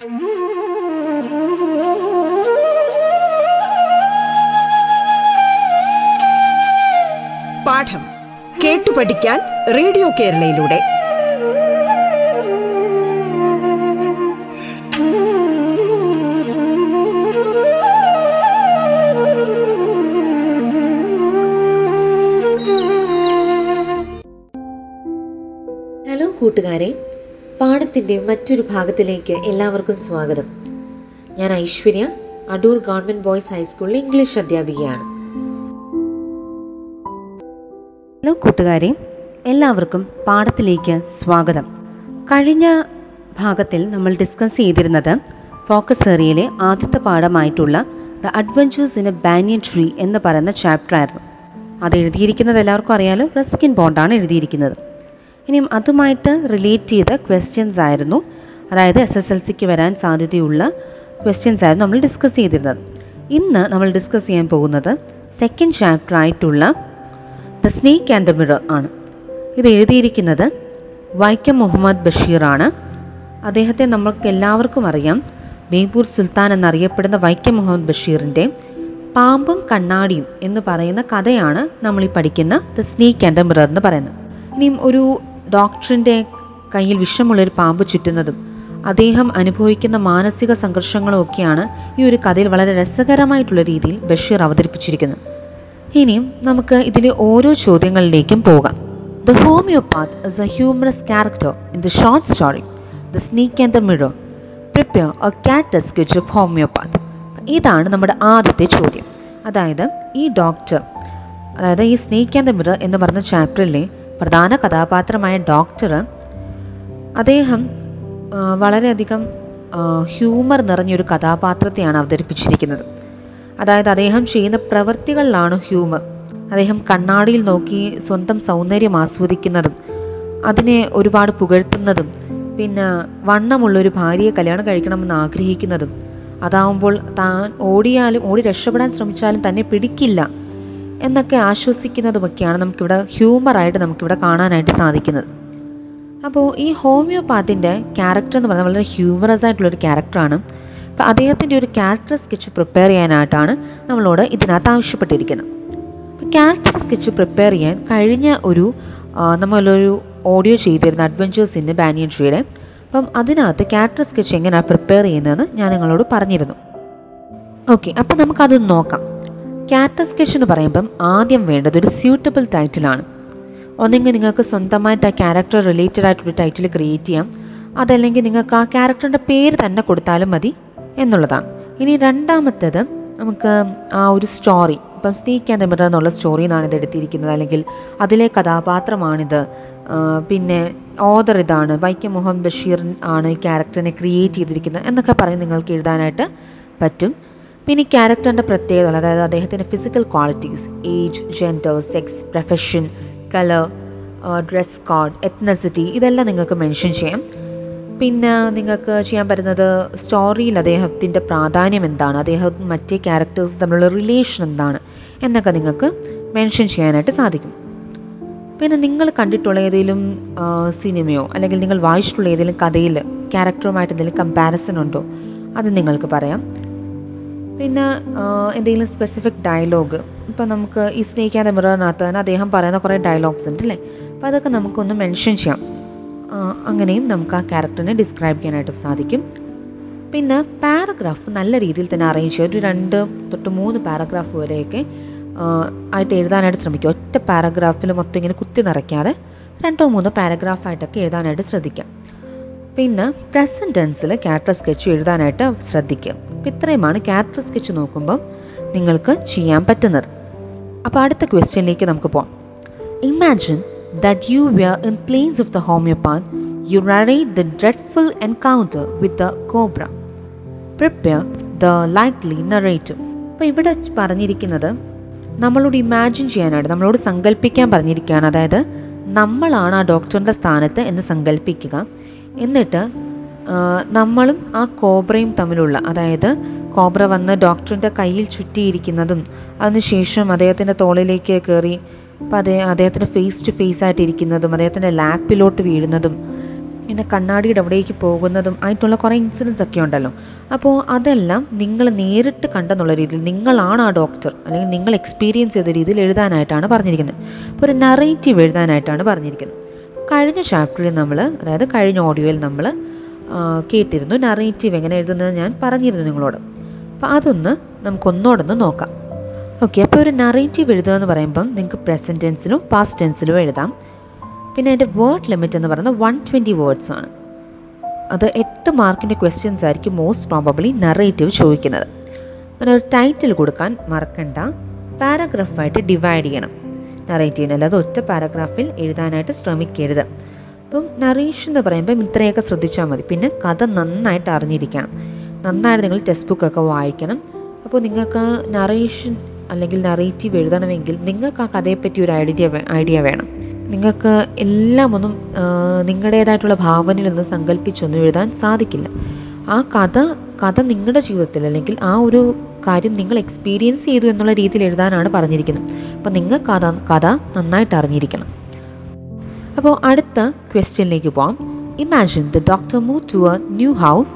പാഠം കേട്ടു പഠിക്കാൻ റേഡിയോ കേരളയിലൂടെ. ഹലോ കൂട്ടുകാരെ പാഠത്തിന്റെ മറ്റൊരു ഭാഗത്തിലേക്ക് എല്ലാവർക്കും സ്വാഗതം. ഞാൻ ഐശ്വര്യ അടൂർ ഗവൺമെന്റ് ബോയ്സ് ഹൈസ്കൂളിലെ ഇംഗ്ലീഷ് അധ്യാപികയാണ്. ഹലോ കൂട്ടുകാരെ എല്ലാവർക്കും പാഠത്തിലേക്ക് സ്വാഗതം. കഴിഞ്ഞ ഭാഗത്തിൽ നമ്മൾ ഡിസ്കസ് ചെയ്തിരുന്നത് ഫോക്കസ് ഏറിയയിലെ ആദ്യത്തെ പാഠമായിട്ടുള്ള the adventures in a banyan tree എന്ന് പറയുന്ന ചാപ്റ്റർ ആയിരുന്നു. അത് എഴുതിയിരിക്കുന്നത് എല്ലാവർക്കും അറിയാലോ? റസ്കിൻ ബോണ്ടാണ് എഴുതിയിരിക്കുന്നത്. ഇനിയും അതുമായിട്ട് റിലേറ്റ് ചെയ്ത ക്വസ്റ്റ്യൻസ് ആയിരുന്നു. അതായത് എസ് എസ് എൽ സിക്ക് വരാൻ സാധ്യതയുള്ള ക്വസ്റ്റ്യൻസ് ആയിരുന്നു നമ്മൾ ഡിസ്കസ് ചെയ്തിരുന്നത്. ഇന്ന് നമ്മൾ ഡിസ്കസ് ചെയ്യാൻ പോകുന്നത് സെക്കൻഡ് ചാപ്റ്റർ ആയിട്ടുള്ള the snake and the mirror ആണ്. ഇത് എഴുതിയിരിക്കുന്നത് വൈക്കം മുഹമ്മദ് ബഷീറാണ്. അദ്ദേഹത്തെ നമ്മൾക്ക് എല്ലാവർക്കും അറിയാം. ബേപ്പൂർ സുൽത്താൻ എന്നറിയപ്പെടുന്ന വൈക്കം മുഹമ്മദ് ബഷീറിന്റെ പാമ്പും കണ്ണാടിയും എന്ന് പറയുന്ന കഥയാണ് നമ്മൾ ഈ പഠിക്കുന്ന ദ സ്നേക്ക് ആൻഡ് മിറർ എന്ന് പറയുന്നത്. ഇനിയും ഒരു ഡോക്ടറിന്റെ കയ്യിൽ വിഷമുള്ള ഒരു പാമ്പ് ചുറ്റുന്നതും അദ്ദേഹം അനുഭവിക്കുന്ന മാനസിക സംഘർഷങ്ങളും ഒക്കെയാണ് ഈ ഒരു കഥയിൽ വളരെ രസകരമായിട്ടുള്ള രീതിയിൽ ബഷീർ അവതരിപ്പിച്ചിരിക്കുന്നത്. ഇനിയും നമുക്ക് ഇതിലെ ഓരോ ചോദ്യങ്ങളിലേക്കും പോകാം. The homeopath is a humorous character in the short story the snake and the mirror prepare a cat sketch of homeopath ഇതാണ് നമ്മുടെ ആദ്യത്തെ ചോദ്യം. അതായത് ഈ ഡോക്ടർ അതായത് ഈ സ്നേക്ക് ആൻഡ് മിറർ എന്ന് പറഞ്ഞ ചാപ്റ്ററിലെ പ്രധാന കഥാപാത്രമായ ഡോക്ടർ അദ്ദേഹം വളരെയധികം ഹ്യൂമർ നിറഞ്ഞൊരു കഥാപാത്രത്തെയാണ് അവതരിപ്പിച്ചിരിക്കുന്നത്. അതായത് അദ്ദേഹം ചെയ്യുന്ന പ്രവൃത്തികളിലാണ് ഹ്യൂമർ. അദ്ദേഹം കണ്ണാടിയിൽ നോക്കി സ്വന്തം സൗന്ദര്യം ആസ്വദിക്കുന്നതും അതിനെ ഒരുപാട് പുകഴ്ത്തുന്നതും പിന്നെ വണ്ണമുള്ളൊരു ഭാര്യയെ കല്യാണം കഴിക്കണമെന്ന് ആഗ്രഹിക്കുന്നതും അതാവുമ്പോൾ താൻ ഓടിയാലും ഓടി രക്ഷപ്പെടാൻ ശ്രമിച്ചാലും തന്നെ പിടിക്കില്ല. എന്നൊക്കെ ആശ്വസിക്കുന്നതുമൊക്കെയാണ് നമുക്കിവിടെ ഹ്യൂമറായിട്ട് നമുക്കിവിടെ കാണാനായിട്ട് സാധിക്കുന്നത്. അപ്പോൾ ഈ ഹോമിയോപാത്തിന്റെ ക്യാരക്ടർ എന്ന് പറയുന്നത് വളരെ ഹ്യൂമറസ് ആയിട്ടുള്ള ഒരു ക്യാരക്ടറാണ് അപ്പോൾ അദ്ദേഹത്തിന്റെ ഒരു ക്യാരക്ടർ സ്കെച്ച് പ്രിപ്പയർ ചെയ്യാനായിട്ടാണ് നമ്മളോട് ഇതിനകത്ത് ആവശ്യപ്പെട്ടിരിക്കുന്നത്. അപ്പോൾ ക്യാരക്ടർ സ്കെച്ച് പ്രിപ്പയർ ചെയ്യാൻ കഴിഞ്ഞ ഒരു നമ്മളൊരു ഓഡിയോ ചെയ്തിരുന്ന അഡ്വഞ്ചേഴ്സ് ഇൻ ബാനിയൻ ട്രീയുടെ അപ്പം അതിനകത്ത് ക്യാരക്ടർ സ്കെച്ച് എങ്ങനെയാണ് പ്രിപ്പയർ ചെയ്യുന്നതെന്ന് ഞാൻ നിങ്ങളോട് പറഞ്ഞിരുന്നു. ഓക്കെ അപ്പോൾ നമുക്കത് നോക്കാം. സ്കെച്ച് എന്ന് പറയുമ്പം ആദ്യം വേണ്ടത് ഒരു സ്യൂട്ടബിൾ ടൈറ്റിലാണ് ഒന്നെങ്കിൽ നിങ്ങൾക്ക് സ്വന്തമായിട്ട് ആ ക്യാരക്ടർ റിലേറ്റഡ് ആയിട്ടൊരു ടൈറ്റിൽ ക്രിയേറ്റ് ചെയ്യാം. അതല്ലെങ്കിൽ നിങ്ങൾക്ക് ആ ക്യാരക്ടറിന്റെ പേര് തന്നെ കൊടുത്താലും മതി എന്നുള്ളതാണ്. ഇനി രണ്ടാമത്തേത് നമുക്ക് ആ ഒരു സ്റ്റോറി ഇപ്പം സ്നേക്ക് ആൻഡ് മിറർ എന്നുള്ള സ്റ്റോറി എന്നാണ് ഇത് എടുത്തിരിക്കുന്നത്. അല്ലെങ്കിൽ അതിലെ കഥാപാത്രമാണിത്. പിന്നെ ഓദർ ഇതാണ് വൈക്കം മുഹമ്മദ് ബഷീർ ആണ് ഈ ക്യാരക്ടറിനെ ക്രിയേറ്റ് ചെയ്തിരിക്കുന്നത് എന്നൊക്കെ പറഞ്ഞ് നിങ്ങൾക്ക് എഴുതാനായിട്ട് പറ്റും. പിന്നെ ക്യാരക്ടറിന്റെ പ്രത്യേകതകൾ അതായത് അദ്ദേഹത്തിന്റെ physical qualities age gender sex profession colour dress code ethnicity ഇതെല്ലാം നിങ്ങൾക്ക് മെൻഷൻ ചെയ്യാം. പിന്നെ നിങ്ങൾക്ക് ചെയ്യാൻ പറ്റുന്നത് സ്റ്റോറിയിൽ അദ്ദേഹത്തിന്റെ പ്രാധാന്യം എന്താണ് അദ്ദേഹം മറ്റേ ക്യാരക്ടേഴ്സ് തമ്മിലുള്ള റിലേഷൻ എന്താണ് എന്നൊക്കെ നിങ്ങൾക്ക് മെൻഷൻ ചെയ്യാനായിട്ട് സാധിക്കും. പിന്നെ നിങ്ങൾ കണ്ടിട്ടുള്ള ഏതെങ്കിലും സിനിമയോ അല്ലെങ്കിൽ നിങ്ങൾ വായിച്ചിട്ടുള്ള ഏതെങ്കിലും കഥയിൽ ക്യാരക്ടറുമായിട്ട് എന്തെങ്കിലും കമ്പാരിസൺ ഉണ്ടോ? അത് നിങ്ങൾക്ക് പറയാം. പിന്നെ എന്തെങ്കിലും സ്പെസിഫിക് ഡയലോഗ് ഇപ്പം നമുക്ക് ഈ സ്നേക്ക് ആൻഡ് തന്നെ അദ്ദേഹം പറയുന്ന കുറേ ഡയലോഗ്സ് ഉണ്ട് അല്ലേ അപ്പം അതൊക്കെ നമുക്കൊന്ന് മെൻഷൻ ചെയ്യാം. അങ്ങനെയും നമുക്ക് ആ ക്യാരക്ടറിനെ ഡിസ്ക്രൈബ് ചെയ്യാനായിട്ട് സാധിക്കും. പിന്നെ പാരഗ്രാഫ് നല്ല രീതിയിൽ തന്നെ അറേഞ്ച് ചെയ്യുക ഒരു രണ്ട് തൊട്ട് മൂന്ന് പാരഗ്രാഫ് വരെയൊക്കെ ആയിട്ട് എഴുതാനായിട്ട് ശ്രമിക്കുക. ഒറ്റ പാരഗ്രാഫിൽ മൊത്തം ഇങ്ങനെ കുത്തി നിറയ്ക്കാതെ രണ്ടോ മൂന്നോ പാരഗ്രാഫായിട്ടൊക്കെ എഴുതാനായിട്ട് ശ്രദ്ധിക്കാം. പിന്നെ പ്രസന്റ് ടെൻസിൽ ക്യാരക്ടർ സ്കെച്ച് എഴുതാനായിട്ട് ശ്രദ്ധിക്കുക അപ്പം ഇത്രയുമാണ് ക്യാരക്ടർ സ്കെച്ച് നോക്കുമ്പം നിങ്ങൾക്ക് ചെയ്യാൻ പറ്റുന്നത്. അപ്പോൾ അടുത്ത ക്വസ്റ്റ്യനിലേക്ക് നമുക്ക് പോകാം imagine that you were in plains of the homeopath you narrate the dreadful encounter with the cobra prepare the lightly narrative അപ്പോൾ ഇവിടെ പറഞ്ഞിരിക്കുന്നത് നമ്മളോട് ഇമാജിൻ ചെയ്യാനായിട്ട് നമ്മളോട് സങ്കല്പിക്കാൻ പറഞ്ഞിരിക്കുകയാണ്. അതായത് നമ്മളാണ് ആ ഡോക്ടറിന്റെ സ്ഥാനത്ത് എന്ന് സങ്കല്പിക്കുക എന്നിട്ട് നമ്മളും ആ കോബ്രയും തമ്മിലുള്ള അതായത് കോബ്ര വന്ന് ഡോക്ടറിന്റെ കയ്യിൽ ചുറ്റിയിരിക്കുന്നതും അതിനുശേഷം അദ്ദേഹത്തിന്റെ തോളിലേക്ക് കയറി അപ്പം അതേ അദ്ദേഹത്തിന്റെ ഫേസ് ടു ഫേസ് ആയിട്ടിരിക്കുന്നതും അദ്ദേഹത്തിന്റെ ലാപ്പിലോട്ട് വീഴുന്നതും പിന്നെ കണ്ണാടിയുടെ അവിടേക്ക് പോകുന്നതും ആയിട്ടുള്ള കുറേ ഇൻസിഡൻസ് ഒക്കെ ഉണ്ടല്ലോ. അപ്പോൾ അതെല്ലാം നിങ്ങൾ നേരിട്ട് കണ്ടെന്നുള്ള രീതിയിൽ നിങ്ങളാണ് ആ ഡോക്ടർ അല്ലെങ്കിൽ നിങ്ങൾ എക്സ്പീരിയൻസ് ചെയ്ത രീതിയിൽ എഴുതാനായിട്ടാണ് പറഞ്ഞിരിക്കുന്നത്. അപ്പോൾ ഒരു നറേറ്റീവ് എഴുതാനായിട്ടാണ് പറഞ്ഞിരിക്കുന്നത്. കഴിഞ്ഞ ചാപ്റ്ററിൽ നമ്മൾ അതായത് കഴിഞ്ഞ ഓഡിയോയിൽ നമ്മൾ കേട്ടിരുന്നു. നറേറ്റീവ് എങ്ങനെ എഴുതുന്നത് ഞാൻ പറഞ്ഞിരുന്നു നിങ്ങളോട്. അപ്പോൾ അതൊന്ന് നമുക്കൊന്നോടൊന്ന് നോക്കാം. ഓക്കെ അപ്പോൾ ഒരു നറേറ്റീവ് എഴുതുക എന്ന് പറയുമ്പം നിങ്ങൾക്ക് പ്രസന്റ് ടെൻസിലും പാസ്റ്റ് ടെൻസിലും എഴുതാം. പിന്നെ അതിന്റെ വേർഡ് ലിമിറ്റ് എന്ന് പറയുന്നത് വൺ ട്വന്റി വേർഡ്സ് ആണ്. അത് എട്ട് മാർക്കിന്റെ ക്വസ്റ്റ്യൻസ് ആയിരിക്കും മോസ്റ്റ് പ്രോബബ്ലി നറേറ്റീവ് ചോദിക്കുന്നത്. അങ്ങനെ ഒരു ടൈറ്റിൽ കൊടുക്കാൻ മറക്കണ്ട. പാരാഗ്രാഫായിട്ട് ഡിവൈഡ് ചെയ്യണം. നറേറ്റീവിന് അല്ലാതെ ഒറ്റ പാരാഗ്രാഫിൽ എഴുതാനായിട്ട് ശ്രമിക്കരുത്. അപ്പം നറേഷൻ എന്ന് പറയുമ്പം ഇത്രയൊക്കെ ശ്രദ്ധിച്ചാൽ മതി. പിന്നെ കഥ നന്നായിട്ട് അറിഞ്ഞിരിക്കണം. നന്നായിട്ട് നിങ്ങൾ ടെക്സ്റ്റ് ബുക്കൊക്കെ വായിക്കണം. അപ്പോൾ നിങ്ങൾക്ക് നറേഷൻ അല്ലെങ്കിൽ നറേറ്റീവ് എഴുതണമെങ്കിൽ നിങ്ങൾക്ക് ആ കഥയെപ്പറ്റി ഒരു ഐഡിയ ഐഡിയ വേണം. നിങ്ങൾക്ക് എല്ലാം ഒന്നും നിങ്ങളുടേതായിട്ടുള്ള ഭാവനയിലൊന്നും സങ്കല്പിച്ചൊന്നും എഴുതാൻ സാധിക്കില്ല. ആ കഥ കഥ നിങ്ങളുടെ ജീവിതത്തിൽ അല്ലെങ്കിൽ ആ ഒരു കാര്യം നിങ്ങൾ എക്സ്പീരിയൻസ് ചെയ്തു എന്നുള്ള രീതിയിൽ എഴുതാനാണ് പറഞ്ഞിരിക്കുന്നത്. അപ്പം നിങ്ങൾ കഥ കഥ നന്നായിട്ട് അറിഞ്ഞിരിക്കണം. അപ്പോൾ അടുത്ത ക്വസ്റ്റ്യനിലേക്ക് പോവാം. Imagine the doctor move to a new house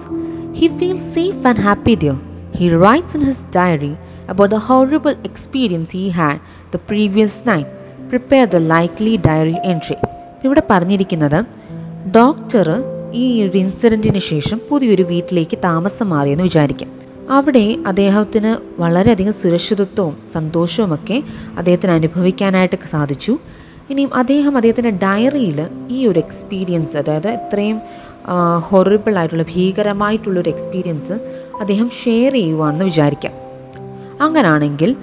he feel safe and happy there he writes in his diary about the horrible experience he had the previous night prepare the likely diary entry ഇവിടെ പറഞ്ഞിരിക്കുന്നത് doctor ഈ ഒരു ഇൻസിഡന്റിന് ശേഷം പുതിയൊരു വീട്ടിലേക്ക് താമസം മാറിയെന്ന് വിചാരിക്കാം. അവിടെ അദ്ദേഹത്തിന് വളരെയധികം സുരക്ഷിതത്വവും സന്തോഷവുമൊക്കെ അദ്ദേഹത്തിന് അനുഭവിക്കാനായിട്ട് സാധിച്ചു. ഇനിയും അദ്ദേഹം അദ്ദേഹത്തിന്റെ ഡയറിയിൽ ഈ ഒരു എക്സ്പീരിയൻസ് അതായത് ഇത്രയും ഹൊറിബിൾ ആയിട്ടുള്ള ഭീകരമായിട്ടുള്ളൊരു എക്സ്പീരിയൻസ് അദ്ദേഹം ഷെയർ ചെയ്യുവാണെന്ന് വിചാരിക്കാം. അങ്ങനാണെങ്കിൽ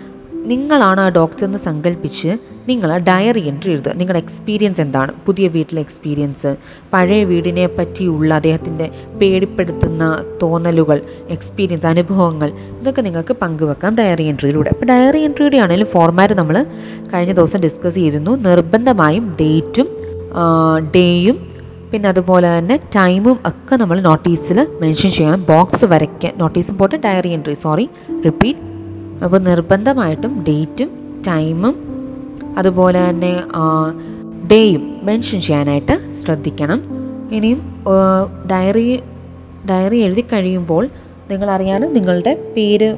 നിങ്ങളാണ് ആ ഡോക്ടർ എന്ന് സങ്കല്പിച്ച് നിങ്ങൾ ആ ഡയറി എൻട്രി എഴുതുക. നിങ്ങളുടെ എക്സ്പീരിയൻസ് എന്താണ്? പുതിയ വീട്ടിലെ എക്സ്പീരിയൻസ് പഴയ വീടിനെ പറ്റിയുള്ള അദ്ദേഹത്തിന്റെ പേടിപ്പെടുത്തുന്ന തോന്നലുകൾ എക്സ്പീരിയൻസ് അനുഭവങ്ങൾ ഇതൊക്കെ നിങ്ങൾക്ക് പങ്കുവെക്കാം ഡയറി എൻട്രിയിലൂടെ അപ്പോൾ ഡയറി എൻട്രിയുടെ ആണെങ്കിലും ഫോർമാറ്റ് നമ്മൾ കഴിഞ്ഞ ദിവസം ഡിസ്കസ് ചെയ്തിരുന്നു. നിർബന്ധമായും ഡേറ്റും ഡേയും പിന്നെ അതുപോലെ തന്നെ ടൈമും ഒക്കെ നമ്മൾ നോട്ടീസിൽ മെൻഷൻ ചെയ്യണം. ബോക്സ് വരയ്ക്കാൻ നോട്ടീസ് പോട്ട് ഡയറി എൻട്രി സോറി റിപ്പീറ്റ് അപ്പോൾ നിർബന്ധമായിട്ടും ഡേറ്റും ടൈമും അതുപോലെ തന്നെ ഡേയും മെൻഷൻ ചെയ്യാനായിട്ട് ശ്രദ്ധിക്കണം. ഇനിയും ഡയറി ഡയറി എഴുതി കഴിയുമ്പോൾ നിങ്ങളറിയാനും നിങ്ങളുടെ പേര്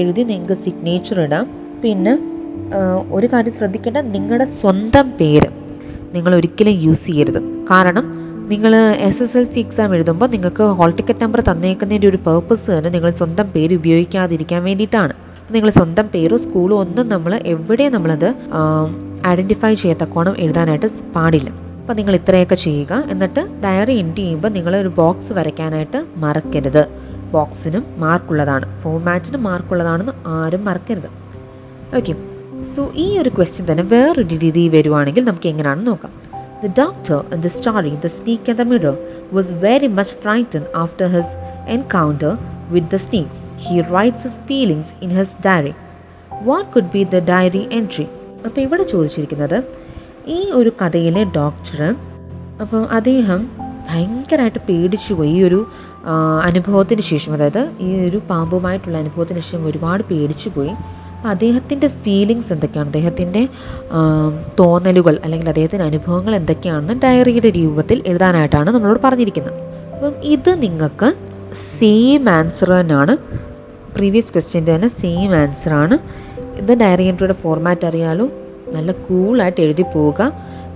എഴുതി നിങ്ങൾക്ക് സിഗ്നേച്ചർ ഇടാം. പിന്നെ ഒരു കാര്യം ശ്രദ്ധിക്കേണ്ട. നിങ്ങളുടെ സ്വന്തം പേര് നിങ്ങൾ ഒരിക്കലും യൂസ് ചെയ്യരുത്. കാരണം നിങ്ങൾ S S L C exam എഴുതുമ്പോൾ നിങ്ങൾക്ക് ഹോൾ ടിക്കറ്റ് നമ്പർ തന്നേക്കുന്നതിന്റെ ഒരു പേർപ്പസ് തന്നെ നിങ്ങൾ സ്വന്തം പേര് ഉപയോഗിക്കാതിരിക്കാൻ വേണ്ടിയിട്ടാണ്. നിങ്ങൾ സ്വന്തം പേരോ സ്കൂളോ ഒന്നും നമ്മൾ എവിടെയും നമ്മളത് ഐഡന്റിഫൈ ചെയ്യത്തക്കോണം എഴുതാനായിട്ട് പാടില്ല. അപ്പം നിങ്ങൾ ഇത്രയൊക്കെ ചെയ്യുക. എന്നിട്ട് ഡയറി എൻട്രി ചെയ്യുമ്പോൾ നിങ്ങൾ ഒരു ബോക്സ് വരയ്ക്കാനായിട്ട് മറക്കരുത്. ബോക്സിനും മാർക്കുള്ളതാണ് ഫോർമാറ്റിനും മാർക്കുള്ളതാണെന്ന് ആരും മറക്കരുത്. ഓക്കെ സോ ഈ ഒരു ക്വസ്റ്റ്യൻ തന്നെ വേറൊരു രീതിയിൽ വരുവാണെങ്കിൽ നമുക്ക് എങ്ങനെയാണെന്ന് നോക്കാം The doctor in the story The Snake and the Mirror was very much frightened after his encounter with the snake. He writes his feelings in his diary. What could be the diary entry? അപ്പോൾ ഇവിടെ ചോദിച്ചിരിക്കുന്നത് ഈ ഒരു കഥയിലെ doctor അപ്പോൾ അദ്ദേഹം ഭയങ്കരമായിട്ട് പേടിച്ചു പോയി ഈ ഒരു അനുഭവത്തിന് ശേഷം അതായത് ഈ ഒരു പാമ്പുമായിട്ടുള്ള അനുഭവത്തിന് ശേഷം ഒരുപാട് പേടിച്ചു പോയി അദ്ദേഹത്തിന്റെ ഫീലിങ്സ് എന്തൊക്കെയാണ്? അദ്ദേഹത്തിന്റെ തോന്നലുകൾ അല്ലെങ്കിൽ അദ്ദേഹത്തിന്റെ അനുഭവങ്ങൾ എന്തൊക്കെയാണെന്ന് ഡയറിയുടെ രൂപത്തിൽ എഴുതാനായിട്ടാണ് നമ്മളോട് പറഞ്ഞിരിക്കുന്നത്. അപ്പം ഇത് നിങ്ങൾക്ക് സെയിം ആൻസർ തന്നെയാണ് പ്രീവിയസ് ക്വസ്റ്റ്യന്റെ തന്നെ സെയിം ആൻസർ ആണ്. ഇത് ഡയറി എൻട്രിയുടെ ഫോർമാറ്റ് അറിയാലോ നല്ല കൂളായിട്ട് എഴുതി പോവുക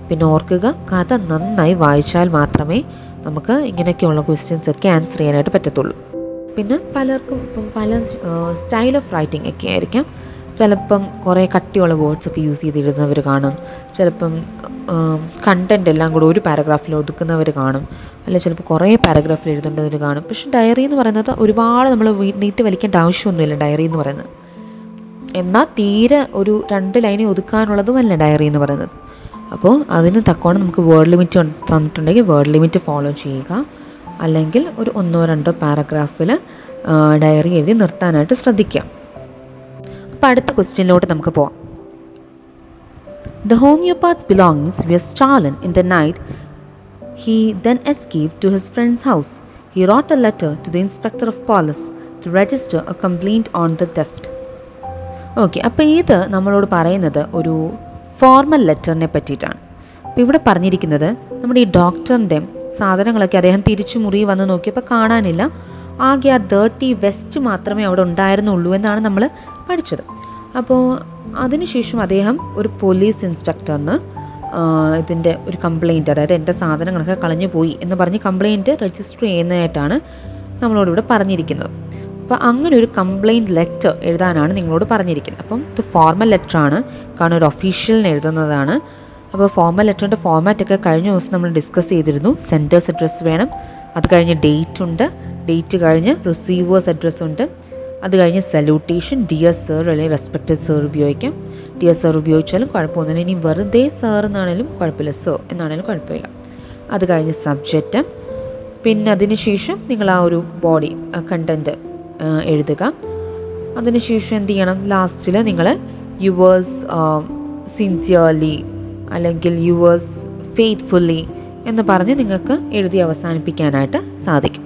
പിന്നെ ഓർക്കുക കഥ നന്നായി വായിച്ചാൽ മാത്രമേ നമുക്ക് ഇങ്ങനെയൊക്കെയുള്ള ക്വസ്റ്റ്യൻസ് ഒക്കെ ആൻസർ ചെയ്യാനായിട്ട് പറ്റത്തുള്ളൂ. പിന്നെ പലർക്കും ഇപ്പം പല സ്റ്റൈൽ ഓഫ് റൈറ്റിംഗ് ഒക്കെ ആയിരിക്കാം. ചിലപ്പം കുറേ കട്ടിയുള്ള വേർഡ്സ് ഒക്കെ യൂസ് ചെയ്ത് എഴുതുന്നവർ കാണും. ചിലപ്പം കണ്ടന്റ് എല്ലാം കൂടെ ഒരു പാരഗ്രാഫിൽ ഒതുക്കുന്നവർ കാണും. അല്ലെ ചിലപ്പോൾ കുറേ പാരഗ്രാഫിൽ എഴുതേണ്ടവർ കാണും. പക്ഷെ ഡയറി എന്ന് പറയുന്നത് ഒരുപാട് നമ്മൾ നീട്ടി വലിക്കേണ്ട ആവശ്യമൊന്നുമില്ല ഡയറി എന്ന് പറയുന്നത്. എന്നാൽ തീരെ ഒരു രണ്ട് ലൈനെ ഒതുക്കാനുള്ളതുമല്ല ഡയറി എന്ന് പറയുന്നത്. അപ്പോൾ അതിന് തക്കോണം നമുക്ക് വേർഡ് ലിമിറ്റ് തന്നിട്ടുണ്ടെങ്കിൽ വേർഡ് ലിമിറ്റ് ഫോളോ ചെയ്യുക. അല്ലെങ്കിൽ ഒരു ഒന്നോ രണ്ടോ പാരഗ്രാഫിൽ ഡയറി എഴുതി നിർത്താനായിട്ട് ശ്രദ്ധിക്കുക അപ്പോൾ അടുത്ത ക്വസ്റ്റ്യനിലോട്ട് നമുക്ക് പോവാം. The homeopath belongings were stolen in the night he then escaped to his friend's house he wrote a letter to the inspector of police to register a complaint on the theft. Okay അപ്പോൾ ഇത് നമ്മളോട് പറയുന്നത് ഒരു formal ലെറ്ററിനെ പറ്റിയിട്ടാണ്. അപ്പോൾ ഇവിടെ പറഞ്ഞിരിക്കുന്നത് നമ്മുടെ ഈ ഡോക്ടറിന്റെ സാധനങ്ങളൊക്കെ അദ്ദേഹം തിരിച്ചു മുറി വന്ന് നോക്കിയപ്പോൾ കാണാനില്ല. ആകെ ആ ദേർട്ടി വെസ്റ്റ് മാത്രമേ അവിടെ ഉണ്ടായിരുന്നുള്ളൂ എന്നാണ് നമ്മൾ പഠിച്ചത്. അപ്പോൾ അതിനുശേഷം അദ്ദേഹം ഒരു പോലീസ് ഇൻസ്പെക്ടറിന് ഇതിന്റെ ഒരു കംപ്ലൈന്റ് അതായത് എന്റെ സാധനങ്ങളൊക്കെ കളഞ്ഞു പോയി എന്ന് പറഞ്ഞ് കംപ്ലൈന്റ് രജിസ്റ്റർ ചെയ്യുന്നതായിട്ടാണ് നമ്മളോടിവിടെ പറഞ്ഞിരിക്കുന്നത്. അപ്പോൾ അങ്ങനെ ഒരു കംപ്ലൈന്റ് ലെറ്റർ എഴുതാനാണ് നിങ്ങളോട് പറഞ്ഞിരിക്കുന്നത്. അപ്പം ഇത് ഫോർമൽ ലെറ്റർ ആണ്. കാരണം ഒരു ഒഫീഷ്യലിന് എഴുതുന്നതാണ്. അപ്പോൾ ഫോർമൽ ലെറ്ററിന്റെ ഫോർമാറ്റ് ഒക്കെ കഴിഞ്ഞ ദിവസം നമ്മൾ ഡിസ്കസ് ചെയ്തിരുന്നു. സെന്റേഴ്സ് അഡ്രസ്സ് വേണം. അത് കഴിഞ്ഞ് ഡേറ്റ് ഉണ്ട്. ഡേറ്റ് കഴിഞ്ഞ് റിസീവേഴ്സ് അഡ്രസ്സ് ഉണ്ട്. അത് കഴിഞ്ഞ് സല്യൂട്ടേഷൻ ഡിയർ സർ അല്ലെങ്കിൽ റെസ്പെക്റ്റഡ് സർ ഉപയോഗിക്കാം. ഡിയർ സർ ഉപയോഗിച്ചാലും കുഴപ്പമൊന്നുമില്ല. ഇനി വെറുതെ സർ എന്നാണേലും കുഴപ്പമില്ല. സർ എന്നാണേലും കുഴപ്പമില്ല. അത് കഴിഞ്ഞ് സബ്ജക്റ്റ് പിന്നെ അതിനുശേഷം നിങ്ങൾ ആ ഒരു ബോഡി കണ്ടന്റ് എഴുതുക. അതിനുശേഷം എന്ത് ചെയ്യണം? ലാസ്റ്റിൽ നിങ്ങൾ യുവേഴ്സ് സിൻസിയർലി അല്ലെങ്കിൽ യുവേഴ്സ് ഫെയ്ത്ത്ഫുള്ളി എന്ന് പറഞ്ഞ് നിങ്ങൾക്ക് എഴുതി അവസാനിപ്പിക്കാനായിട്ട് സാധിക്കും.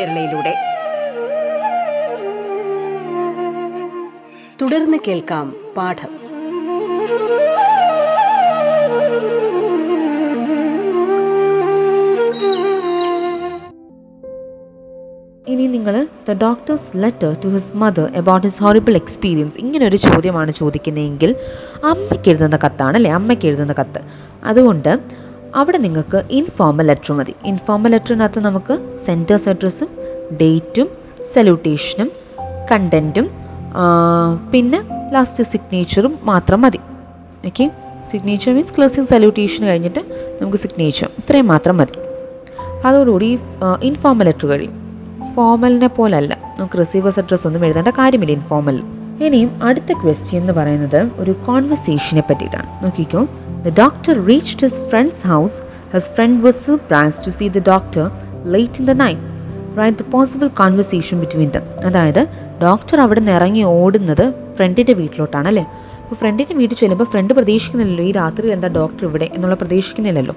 കേരളയിലൂടെ. തുടർന്ന് കേൾക്കാം പാഠം. ഇനി നിങ്ങൾ the doctor's letter to his mother about his horrible experience ഇങ്ങനെ ഒരു ചോദ്യമാണ് ചോദിക്കുന്നതെങ്കിൽ അമ്മയ്ക്ക് എഴുതുന്ന കത്താണ് അല്ലേ? അമ്മയ്ക്ക് എഴുതുന്ന കത്ത്. അതുകൊണ്ട് അവിടെ നിങ്ങൾക്ക് ഇൻഫോർമൽ ലെറ്റർ മതി. ഇൻഫോർമൽ ലെറ്ററിനകത്ത് നമുക്ക് സെന്റേഴ്സ് അഡ്രസ്സും ഡേറ്റും സല്യൂട്ടേഷനും കണ്ടന്റും പിന്നെ ലാസ്റ്റ് സിഗ്നേച്ചറും മാത്രം മതി. Okay signature means closing salutation കഴിഞ്ഞിട്ട് നമുക്ക് സിഗ്നേച്ചർ ഇത്രയും മാത്രം മതി. അതോടുകൂടി ഇൻഫോർമൽ ലെറ്റർ കഴിയും ഫോർമലിനെ പോലല്ല. നമുക്ക് റിസീവേഴ്സ് അഡ്രസ്സ് ഒന്നും എഴുതേണ്ട കാര്യമില്ല ഇൻഫോർമൽ ഇനിയും അടുത്ത ക്വസ്റ്റ്യൻ എന്ന് പറയുന്നത് ഒരു കോൺവെർസേഷനെ പറ്റിയിട്ടാണ്. നോക്കിക്കോ. The doctor reached his friend's house his friend was surprise to see the doctor late in the night write the possible conversation between them അതായത് ഡോക്ടർ അവിടെ നിന്ന് ഇറങ്ങി ഓടുന്നത് ഫ്രണ്ടിന്റെ വീട്ടിലോട്ടാണ് അല്ലേ? അപ്പോൾ ഫ്രണ്ടിന്റെ വീട്ടിൽ ചെല്ലുമ്പോൾ ഫ്രണ്ട് പ്രതീക്ഷിക്കുന്നില്ലല്ലോ ഈ രാത്രി എന്താ ഡോക്ടർ ഇവിടെ? എന്നുള്ള പ്രതീക്ഷിക്കുന്നില്ലല്ലോ.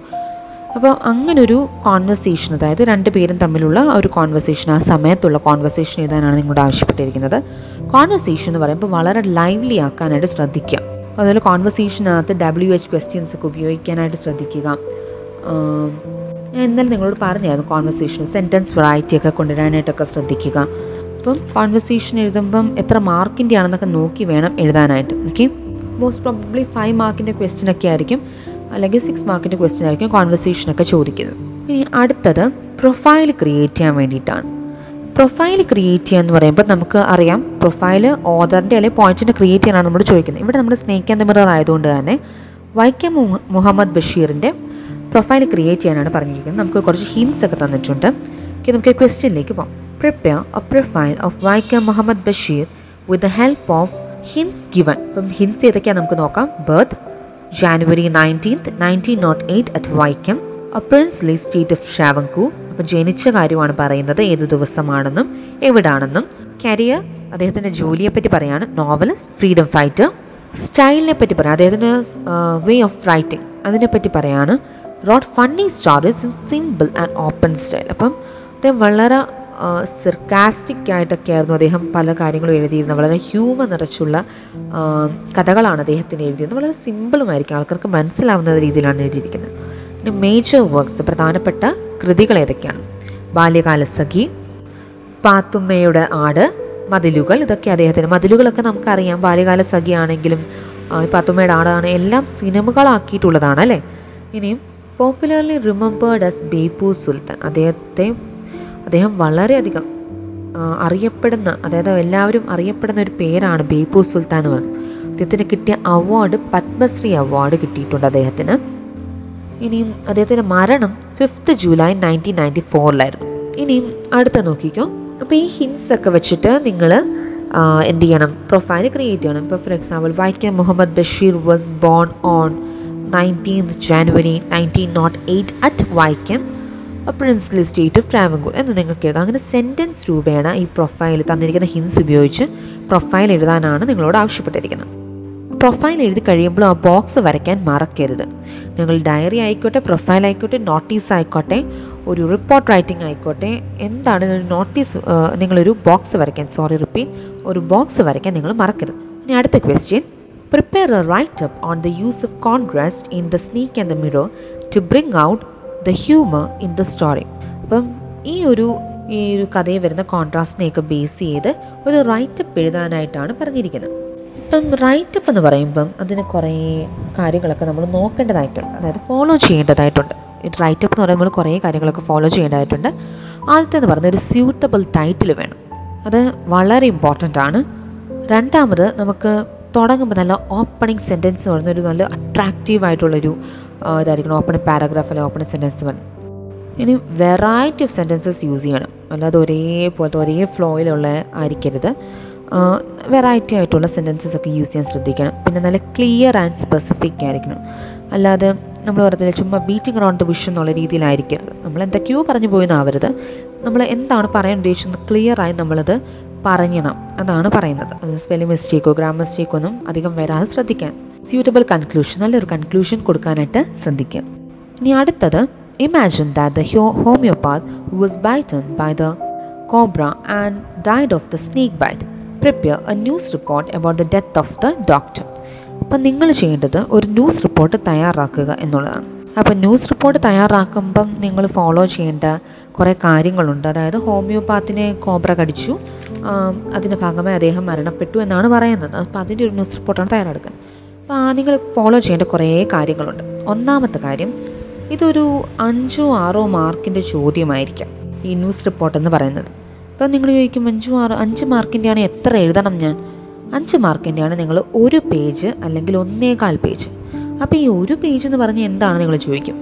അപ്പോൾ അങ്ങനൊരു കോൺവെർസേഷൻ അതായത് രണ്ട് പേരും തമ്മിലുള്ള ഒരു കോൺവെർസേഷൻ ആ സമയത്തുള്ള കോൺവെർസേഷൻ എഴുതാനാണ് നിങ്ങളോട് ആവശ്യപ്പെട്ടിരിക്കുന്നത്. കോൺവെർസേഷൻ എന്ന് പറയുമ്പോൾ വളരെ ലൈവ്ലി ആക്കാനായിട്ട് ശ്രദ്ധിക്കുക. അതുപോലെ കോൺവെർസേഷനകത്ത് ഡബ്ല്യു എച്ച് ക്വസ്റ്റ്യൻസ് ഒക്കെ ഉപയോഗിക്കാനായിട്ട് ശ്രദ്ധിക്കുക. ഞാൻ നിങ്ങളോട് പറഞ്ഞായിരുന്നു കോൺവെർസേഷൻ സെന്റൻസ് വെറൈറ്റി ഒക്കെ കൊണ്ടുവരാനായിട്ടൊക്കെ ശ്രദ്ധിക്കുക. അപ്പം കോൺവെർസേഷൻ എഴുതുമ്പം എത്ര മാർക്കിന്റെ ആണെന്നൊക്കെ നോക്കി വേണം എഴുതാനായിട്ട്. ഓക്കെ മോസ്റ്റ് പ്രോബ്ലി ഫൈവ് മാർക്കിന്റെ ക്വസ്റ്റ്യൻ ഒക്കെ ആയിരിക്കും. അല്ലെങ്കിൽ സിക്സ് മാർക്കിന്റെ ക്വസ്റ്റ്യൻ ആയിരിക്കും കോൺവെർസേഷൻ ഒക്കെ ചോദിക്കുന്നത്. ഇനി അടുത്തത് പ്രൊഫൈൽ ക്രിയേറ്റ് ചെയ്യാൻ വേണ്ടിയിട്ടാണ്. പ്രൊഫൈൽ ക്രിയേറ്റ് ചെയ്യുക എന്ന് പറയുമ്പോൾ നമുക്ക് അറിയാം പ്രൊഫൈൽ ഓദറിന്റെ അല്ലെങ്കിൽ പോയിന്റിന്റെ ക്രിയേറ്റ് ചെയ്യാനാണ് നമ്മൾ ചോദിക്കുന്നത് ഇവിടെ നമ്മൾ സ്നേക്ക് ആൻഡ് ആയതുകൊണ്ട് തന്നെ വൈക്കം മുഹമ്മദ് ബഷീറിന്റെ പ്രൊഫൈൽ ക്രിയേറ്റ് ചെയ്യാനാണ് പറഞ്ഞിരിക്കുന്നത്. നമുക്ക് കുറച്ച് ഹിൻസ് ഒക്കെ തന്നിട്ടുണ്ട്. നമുക്ക് ക്വസ്റ്റ്യനിലേക്ക് പോകാം. Prepare a profile of Vaikom Muhammad Basheer with the help of hints given അപ്പം ഹിൻസ് ഏതൊക്കെയാണ് നമുക്ക് നോക്കാം. Birth January nineteenth nineteen nought eight at Vaikom അപ്പേഴ്സ്ലി state of ഷാവങ്കു അപ്പം ജനിച്ച കാര്യമാണ് പറയുന്നത്. ഏത് ദിവസമാണെന്നും എവിടാണെന്നും. കരിയർ അദ്ദേഹത്തിന്റെ ജോലിയെ പറ്റി പറയാണ്. നോവൽ ഫ്രീഡം ഫൈറ്റർ സ്റ്റൈലിനെ പറ്റി പറയാം അദ്ദേഹത്തിന്റെ വേ ഓഫ് റൈറ്റിംഗ് അതിനെ പറ്റി പറയാണ്. Wrote funny stories in simple and open style അപ്പം അദ്ദേഹം വളരെ സിർക്കാസ്റ്റിക് ആയിട്ടൊക്കെ ആയിരുന്നു അദ്ദേഹം പല കാര്യങ്ങളും എഴുതിയിരുന്നത്. വളരെ ഹ്യൂമർ നിറച്ചുള്ള കഥകളാണ് അദ്ദേഹത്തിന് എഴുതിയത് വളരെ സിമ്പിളുമായിരിക്കും ആൾക്കാർക്ക് മനസ്സിലാവുന്ന രീതിയിലാണ് എഴുതിയിരിക്കുന്നത്. പിന്നെ മേജർ വർക്ക്സ് പ്രധാനപ്പെട്ട കൃതികൾ ഏതൊക്കെയാണ്? ബാല്യകാല സഖി പാത്തുമ്മയുടെ ആട് മതിലുകൾ ഇതൊക്കെ അദ്ദേഹത്തിന്. മതിലുകളൊക്കെ നമുക്കറിയാം. ബാല്യകാല സഖി ആണെങ്കിലും പാത്തുമ്മയുടെ ആടാണ് എല്ലാം സിനിമകളാക്കിയിട്ടുള്ളതാണ് അല്ലേ? ഇനിയും popularly remembered as Beypore Sultan അദ്ദേഹത്തെ അദ്ദേഹം വളരെയധികം അറിയപ്പെടുന്ന അതായത് എല്ലാവരും അറിയപ്പെടുന്ന ഒരു പേരാണ് ബേപ്പൂർ സുൽത്താൻ എന്ന്. അദ്ദേഹത്തിന് കിട്ടിയ അവാർഡ് പത്മശ്രീ അവാർഡ് കിട്ടിയിട്ടുണ്ട് അദ്ദേഹത്തിന്. ഇനിയും അദ്ദേഹത്തിന്റെ മരണം ഫിഫ്ത്ത് ജൂലൈ നയന്റീൻ നയന്റി ഫോറിലായിരുന്നു ഇനിയും അടുത്ത നോക്കിക്കോ. അപ്പോൾ ഈ ഹിൻസ് ഒക്കെ വെച്ചിട്ട് നിങ്ങൾ എന്ത് ചെയ്യണം? പ്രൊഫൈൽ ക്രിയേറ്റ് ചെയ്യണം. ഇപ്പോൾ for example Vaikom Muhammad Basheer was born on nineteenth January nineteen nought eight at Vaikom principal state of Travancore എന്ന് നിങ്ങൾക്ക് എഴുതാം. അങ്ങനെ സെന്റൻസ് രൂപേണ ഈ പ്രൊഫൈൽ തന്നിരിക്കുന്ന ഹിൻസ് ഉപയോഗിച്ച് പ്രൊഫൈൽ എഴുതാനാണ് നിങ്ങളോട് ആവശ്യപ്പെട്ടിരിക്കുന്നത്. പ്രൊഫൈൽ എഴുതി കഴിയുമ്പോൾ ആ ബോക്സ് വരയ്ക്കാൻ മറക്കരുത്. നിങ്ങൾ ഡയറി ആയിക്കോട്ടെ പ്രൊഫൈൽ ആയിക്കോട്ടെ നോട്ടീസ് ആയിക്കോട്ടെ ഒരു റിപ്പോർട്ട് റൈറ്റിംഗ് ആയിക്കോട്ടെ എന്താണ് നോട്ടീസ് നിങ്ങളൊരു ബോക്സ് വരയ്ക്കാൻ സോറി റിപ്പീറ്റ് ഒരു ബോക്സ് വരയ്ക്കാൻ നിങ്ങൾ മറക്കരുത്. ഇനി അടുത്ത question prepare a write up on the use of contrast in the snake and the mirror to bring out the humour in the story അപ്പം ഈ ഒരു ഈ ഒരു കഥയിൽ വരുന്ന കോൺട്രാസ്റ്റിനെയൊക്കെ ബേസ് ചെയ്ത് ഒരു റൈറ്റപ്പ് എഴുതാനായിട്ടാണ് പറഞ്ഞിരിക്കുന്നത്. ഇപ്പം റൈറ്റപ്പ് എന്ന് പറയുമ്പം അതിന് കുറേ കാര്യങ്ങളൊക്കെ നമ്മൾ നോക്കേണ്ടതായിട്ടുണ്ട്. അതായത് ഫോളോ ചെയ്യേണ്ടതായിട്ടുണ്ട്. റൈറ്റ് റൈറ്റപ്പ് എന്ന് പറയുമ്പോൾ കുറേ കാര്യങ്ങളൊക്കെ ഫോളോ ചെയ്യേണ്ടതായിട്ടുണ്ട്. ആദ്യത്തേന്ന് പറഞ്ഞ ഒരു സ്യൂട്ടബിൾ ടൈറ്റിൽ വേണം. അത് വളരെ ഇമ്പോർട്ടന്റ് ആണ്. രണ്ടാമത് നമുക്ക് തുടങ്ങുമ്പോൾ നല്ല ഓപ്പണിംഗ് സെന്റൻസ് എന്ന് പറയുന്ന ഒരു നല്ല അട്രാക്റ്റീവ് ആയിട്ടുള്ളൊരു ഇതായിരിക്കണം. ഓപ്പണിംഗ് പാരഗ്രാഫ് അല്ലെങ്കിൽ ഓപ്പണിംഗ് സെന്റൻസ് വേണം ഇനി വെറൈറ്റി ഓഫ് സെന്റൻസസ് യൂസ് ചെയ്യണം. അല്ലാതെ ഒരേപോലത്തെ ഒരേ ഫ്ലോയിലുള്ള ആയിരിക്കരുത്. വെറൈറ്റി ആയിട്ടുള്ള സെന്റൻസസ് ഒക്കെ യൂസ് ചെയ്യാൻ ശ്രദ്ധിക്കണം. പിന്നെ നല്ല ക്ലിയർ ആൻഡ് സ്പെസിഫിക് ആയിരിക്കണം. അല്ലാതെ നമ്മൾ പറഞ്ഞില്ല ചുമ്മാ ബീറ്റിംഗ് അറൗണ്ട് ദ വിഷ് എന്നുള്ള രീതിയിലായിരിക്കരുത് നമ്മൾ എന്തൊക്കെയോ പറഞ്ഞു പോയെന്നാവരുത് നമ്മൾ എന്താണ് പറയാൻ ഉദ്ദേശിക്കുന്നത് ക്ലിയർ ആയി നമ്മളത് പറയണം അതാണ് പറയുന്നത്. സ്പെല്ലിംഗ് മിസ്റ്റേക്കോ ഗ്രാമർ മിസ്റ്റേക്കോ ഒന്നും അധികം വരാതെ ശ്രദ്ധിക്കാൻ സ്യൂട്ടബിൾ കൺക്ലൂഷൻ നല്ലൊരു കൺക്ലൂഷൻ കൊടുക്കാനായിട്ട് ശ്രദ്ധിക്കുക ഇനി അടുത്തത് imagine that the homeopath was bitten by the cobra and died of the snake bite prepare a news report about the death of the doctor അപ്പം നിങ്ങൾ ചെയ്യേണ്ടത് ഒരു ന്യൂസ് റിപ്പോർട്ട് തയ്യാറാക്കുക എന്നുള്ളതാണ്. അപ്പം ന്യൂസ് റിപ്പോർട്ട് തയ്യാറാക്കുമ്പം നിങ്ങൾ ഫോളോ ചെയ്യേണ്ട കുറേ കാര്യങ്ങളുണ്ട്. അതായത് ഹോമിയോപാത്തിനെ കോബ്ര കടിച്ചു. അതിന്റെ ഭാഗമായി അദ്ദേഹം മരണപ്പെട്ടു എന്നാണ് പറയുന്നത്. അപ്പം അതിന്റെ ഒരു ന്യൂസ് റിപ്പോർട്ടാണ് തയ്യാറെടുക്കുന്നത്. അപ്പോൾ നിങ്ങൾ ഫോളോ ചെയ്യേണ്ട കുറേ കാര്യങ്ങളുണ്ട്. ഒന്നാമത്തെ കാര്യം ഇതൊരു അഞ്ചോ ആറോ മാർക്കിന്റെ ചോദ്യമായിരിക്കാം ഈ ന്യൂസ് റിപ്പോർട്ട് എന്ന് പറയുന്നത്. അപ്പോൾ നിങ്ങൾ ചോദിക്കും അഞ്ച് മാർക്ക് അഞ്ച് മാർക്കിന്റെ ആണ് എത്ര എഴുതണം ഞാൻ? അഞ്ച് മാർക്കിന്റെ ആണ് നിങ്ങൾ ഒരു പേജ് അല്ലെങ്കിൽ ഒന്നേകാൽ പേജ്. അപ്പോൾ ഈ ഒരു പേജ് എന്ന് പറഞ്ഞാൽ എന്താണ് നിങ്ങൾ ചോദിക്കും?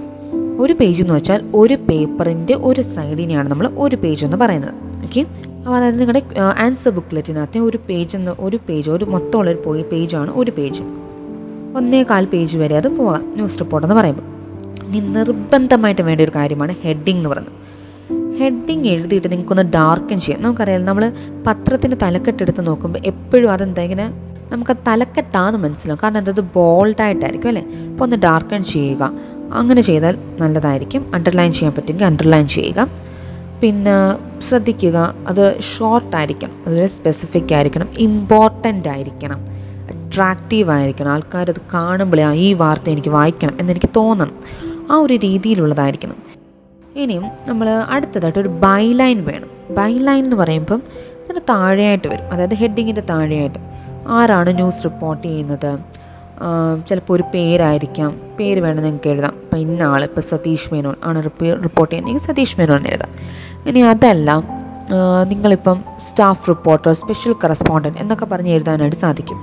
ഒരു പേജ് എന്ന് വെച്ചാൽ ഒരു പേപ്പറിന്റെ ഒരു സൈഡിനെയാണ് നമ്മൾ ഒരു പേജ് എന്ന് പറയുന്നത്. ഓക്കെ? അപ്പോൾ അതായത് നിങ്ങളുടെ ആൻസർ ബുക്ക്ലെറ്റിനകത്തെ ഒരു പേജ് എന്ന് ഒരു പേജ് ഒരു മൊത്തമുള്ള ഒരു പോയി പേജാണ് ഒരു പേജ്. ഒന്നേകാൽ പേജ് വരെ അത് പോവാം ന്യൂസ് റിപ്പോർട്ട് എന്ന് പറയുമ്പോൾ. ഇനി നിർബന്ധമായിട്ട് വേണ്ട ഒരു കാര്യമാണ് ഹെഡിങ് എന്ന് പറയുന്നത്. ഹെഡിങ് എഴുതിയിട്ട് നിങ്ങൾക്കൊന്ന് ഡാർക്കൻ ചെയ്യാം. നമുക്കറിയാം നമ്മൾ പത്രത്തിന്റെ തലക്കെട്ടെടുത്ത് നോക്കുമ്പോൾ എപ്പോഴും അതെന്താ ഇങ്ങനെ നമുക്ക് തലക്കെട്ടാന്ന് മനസ്സിലാവും. കാരണം എന്തത് ബോൾഡായിട്ടായിരിക്കും അല്ലേ? അപ്പോൾ ഒന്ന് ഡാർക്കൺ ചെയ്യുക. അങ്ങനെ ചെയ്താൽ നല്ലതായിരിക്കും. അണ്ടർലൈൻ ചെയ്യാൻ പറ്റുമെങ്കിൽ അണ്ടർലൈൻ ചെയ്യുക. പിന്നെ ശ്രദ്ധിക്കുക അത് ഷോർട്ട് ആയിരിക്കണം. അതുപോലെ സ്പെസിഫിക് ആയിരിക്കണം. ഇമ്പോർട്ടന്റ് ആയിരിക്കണം. അട്രാക്റ്റീവ് ആയിരിക്കണം. ആൾക്കാരത് കാണുമ്പോഴേ ആ ഈ വാർത്ത എനിക്ക് വായിക്കണം എന്നെനിക്ക് തോന്നണം. ആ ഒരു രീതിയിലുള്ളതായിരിക്കണം. ഇനിയും നമ്മൾ അടുത്തതായിട്ട് ഒരു ബൈലൈൻ വേണം. ബൈലൈൻ എന്ന് പറയുമ്പം ഇതിന് താഴെയായിട്ട് വരും. അതായത് ഹെഡിങ്ങിന്റെ താഴെയായിട്ട്. ആരാണ് ന്യൂസ് റിപ്പോർട്ട് ചെയ്യുന്നത്? ചിലപ്പോൾ ഒരു പേരായിരിക്കാം. പേര് വേണം നിങ്ങൾക്ക് എഴുതാം. ഇപ്പം ഇന്ന ആൾ ഇപ്പോൾ സതീഷ് മേനോൻ ആണ് റിപ്പോർട്ട് ചെയ്യുന്നതെങ്കിൽ സതീഷ് മേനോൻ എഴുതാം. ഇനി അതല്ല നിങ്ങളിപ്പം സ്റ്റാഫ് റിപ്പോർട്ടർ സ്പെഷ്യൽ കറസ്പോണ്ടന്റ് എന്നൊക്കെ പറഞ്ഞ് എഴുതാനായിട്ട് സാധിക്കും.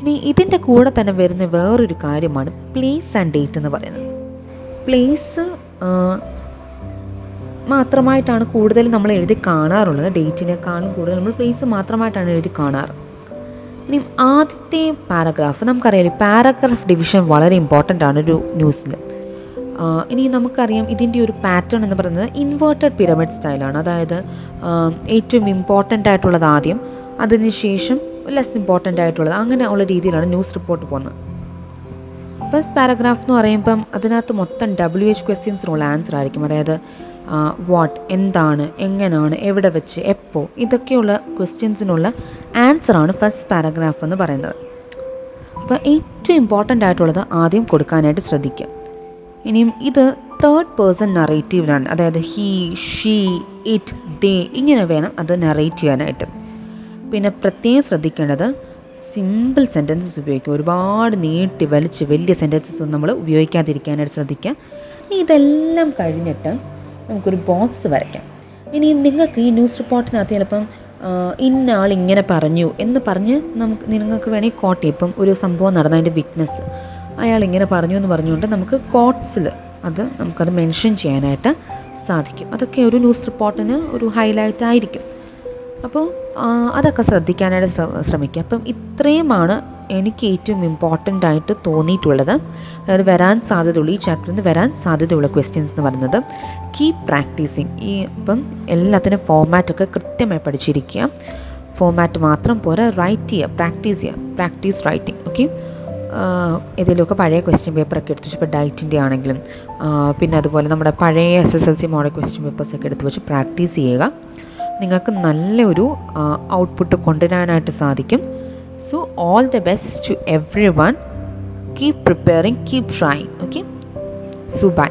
ഇനി ഇതിന്റെ കൂടെ തന്നെ വരുന്ന വേറൊരു കാര്യമാണ് പ്ലേസ് ആൻഡ് ഡേറ്റ് എന്ന് പറയുന്നത്. പ്ലേസ് മാത്രമായിട്ടാണ് കൂടുതൽ നമ്മൾ എഴുതി കാണാറുള്ളത്. ഡേറ്റിനേക്കാളും കൂടുതൽ നമ്മൾ പ്ലേസ് മാത്രമായിട്ടാണ് എഴുതി കാണാറ്. ഇനി ആദ്യത്തെ പാരഗ്രാഫ് നമുക്കറിയാം. പാരഗ്രാഫ് ഡിവിഷൻ വളരെ ഇമ്പോർട്ടന്റ് ആണ് ഒരു ന്യൂസിൽ ഇനി നമുക്കറിയാം ഇതിന്റെ ഒരു പാറ്റേൺ എന്ന് പറയുന്നത് ഇൻവേർട്ടഡ് പിരമിഡ് സ്റ്റൈലാണ് അതായത് ഏറ്റവും ഇമ്പോർട്ടന്റ് ആയിട്ടുള്ളത് ആദ്യം അതിനുശേഷം ലെസ് ഇമ്പോർട്ടന്റ് ആയിട്ടുള്ളത്. അങ്ങനെ ഉള്ള രീതിയിലാണ് ന്യൂസ് റിപ്പോർട്ട് പോകുന്നത്. ഫസ്റ്റ് പാരഗ്രാഫ് എന്ന് പറയുമ്പം അതിനകത്ത് മൊത്തം ഡബ്ല്യു എച്ച് ക്വസ്റ്റ്യൻസിനുള്ള ആൻസർ ആയിരിക്കും. അതായത് വാട്ട് എന്താണ് എങ്ങനെയാണ് എവിടെ വെച്ച് എപ്പോൾ ഇതൊക്കെയുള്ള ക്വസ്റ്റ്യൻസിനുള്ള ആൻസർ ആണ് ഫസ്റ്റ് പാരഗ്രാഫ് എന്ന് പറയുന്നത്. അപ്പോൾ ഏറ്റവും ഇമ്പോർട്ടന്റ് ആയിട്ടുള്ളത് ആദ്യം കൊടുക്കാനായിട്ട് ശ്രദ്ധിക്കുക. ഇനിയും ഇത് തേർഡ് പേഴ്സൺ നറേറ്റീവിലാണ് അതായത് ഹീ ഷീ ഇറ്റ് ദേ ഇങ്ങനെ വേണം അത് നറേറ്റ് ചെയ്യാനായിട്ട്. പിന്നെ പ്രത്യേകം ശ്രദ്ധിക്കേണ്ടത് സിമ്പിൾ സെന്റൻസസ് ഉപയോഗിക്കുക. ഒരുപാട് നീട്ടി വലിച്ച് വലിയ സെന്റൻസസ് നമ്മൾ ഉപയോഗിക്കാതിരിക്കാനായിട്ട് ശ്രദ്ധിക്കുക. ഇതെല്ലാം കഴിഞ്ഞിട്ട് നമുക്കൊരു ബോക്സ് വരയ്ക്കാം. ഇനി നിങ്ങൾക്ക് ഈ ന്യൂസ് റിപ്പോർട്ടിനകത്ത് ചിലപ്പം ഇന്ന ആൾ ഇങ്ങനെ പറഞ്ഞു എന്ന് പറഞ്ഞ് നമുക്ക് നിങ്ങൾക്ക് വേണമെങ്കിൽ കോട്ട് ഇപ്പം ഒരു സംഭവം നടന്ന അതിന്റെ വിറ്റ്നസ് അയാൾ ഇങ്ങനെ പറഞ്ഞു എന്ന് പറഞ്ഞുകൊണ്ട് നമുക്ക് കോട്ട്സിൽ അത് നമുക്കത് മെൻഷൻ ചെയ്യാനായിട്ട് സാധിക്കും. അതൊക്കെ ഒരു ന്യൂസ് റിപ്പോർട്ടിന് ഒരു ഹൈലൈറ്റ് ആയിരിക്കും. അപ്പോൾ അതൊക്കെ ശ്രദ്ധിക്കാനായിട്ട് ശ്ര- ശ്രമിക്കുക അപ്പം ഇത്രയുമാണ് എനിക്ക് ഏറ്റവും ഇമ്പോർട്ടന്റ് ആയിട്ട് തോന്നിയിട്ടുള്ളത്. അതായത് വരാൻ സാധ്യതയുള്ള ഈ ചാപ്റ്ററിൽ നിന്ന് വരാൻ സാധ്യതയുള്ള ക്വസ്റ്റ്യൻസ് എന്ന് പറയുന്നത്. Keep practising. ഈ ഇപ്പം എല്ലാത്തിനും ഫോമാറ്റൊക്കെ കൃത്യമായി പഠിച്ചിരിക്കുക. ഫോമാറ്റ് മാത്രം പോരാ റൈറ്റ് ചെയ്യുക പ്രാക്ടീസ് ചെയ്യുക. പ്രാക്ടീസ് റൈറ്റിംഗ് ഓക്കെ ഏതെങ്കിലുമൊക്കെ പഴയ ക്വസ്റ്റ്യൻ പേപ്പറൊക്കെ എടുത്ത് വെച്ച് ഇപ്പോൾ ഡയറ്റിന്റെ ആണെങ്കിലും പിന്നെ അതുപോലെ നമ്മുടെ പഴയ S S L C model question പേപ്പേഴ്സൊക്കെ എടുത്ത് വെച്ച് പ്രാക്ടീസ് ചെയ്യുക. നിങ്ങൾക്ക് നല്ലൊരു ഔട്ട്പുട്ട് കൊണ്ടുവരാനായിട്ട് സാധിക്കും. So all the best to everyone keep preparing keep trying okay so bye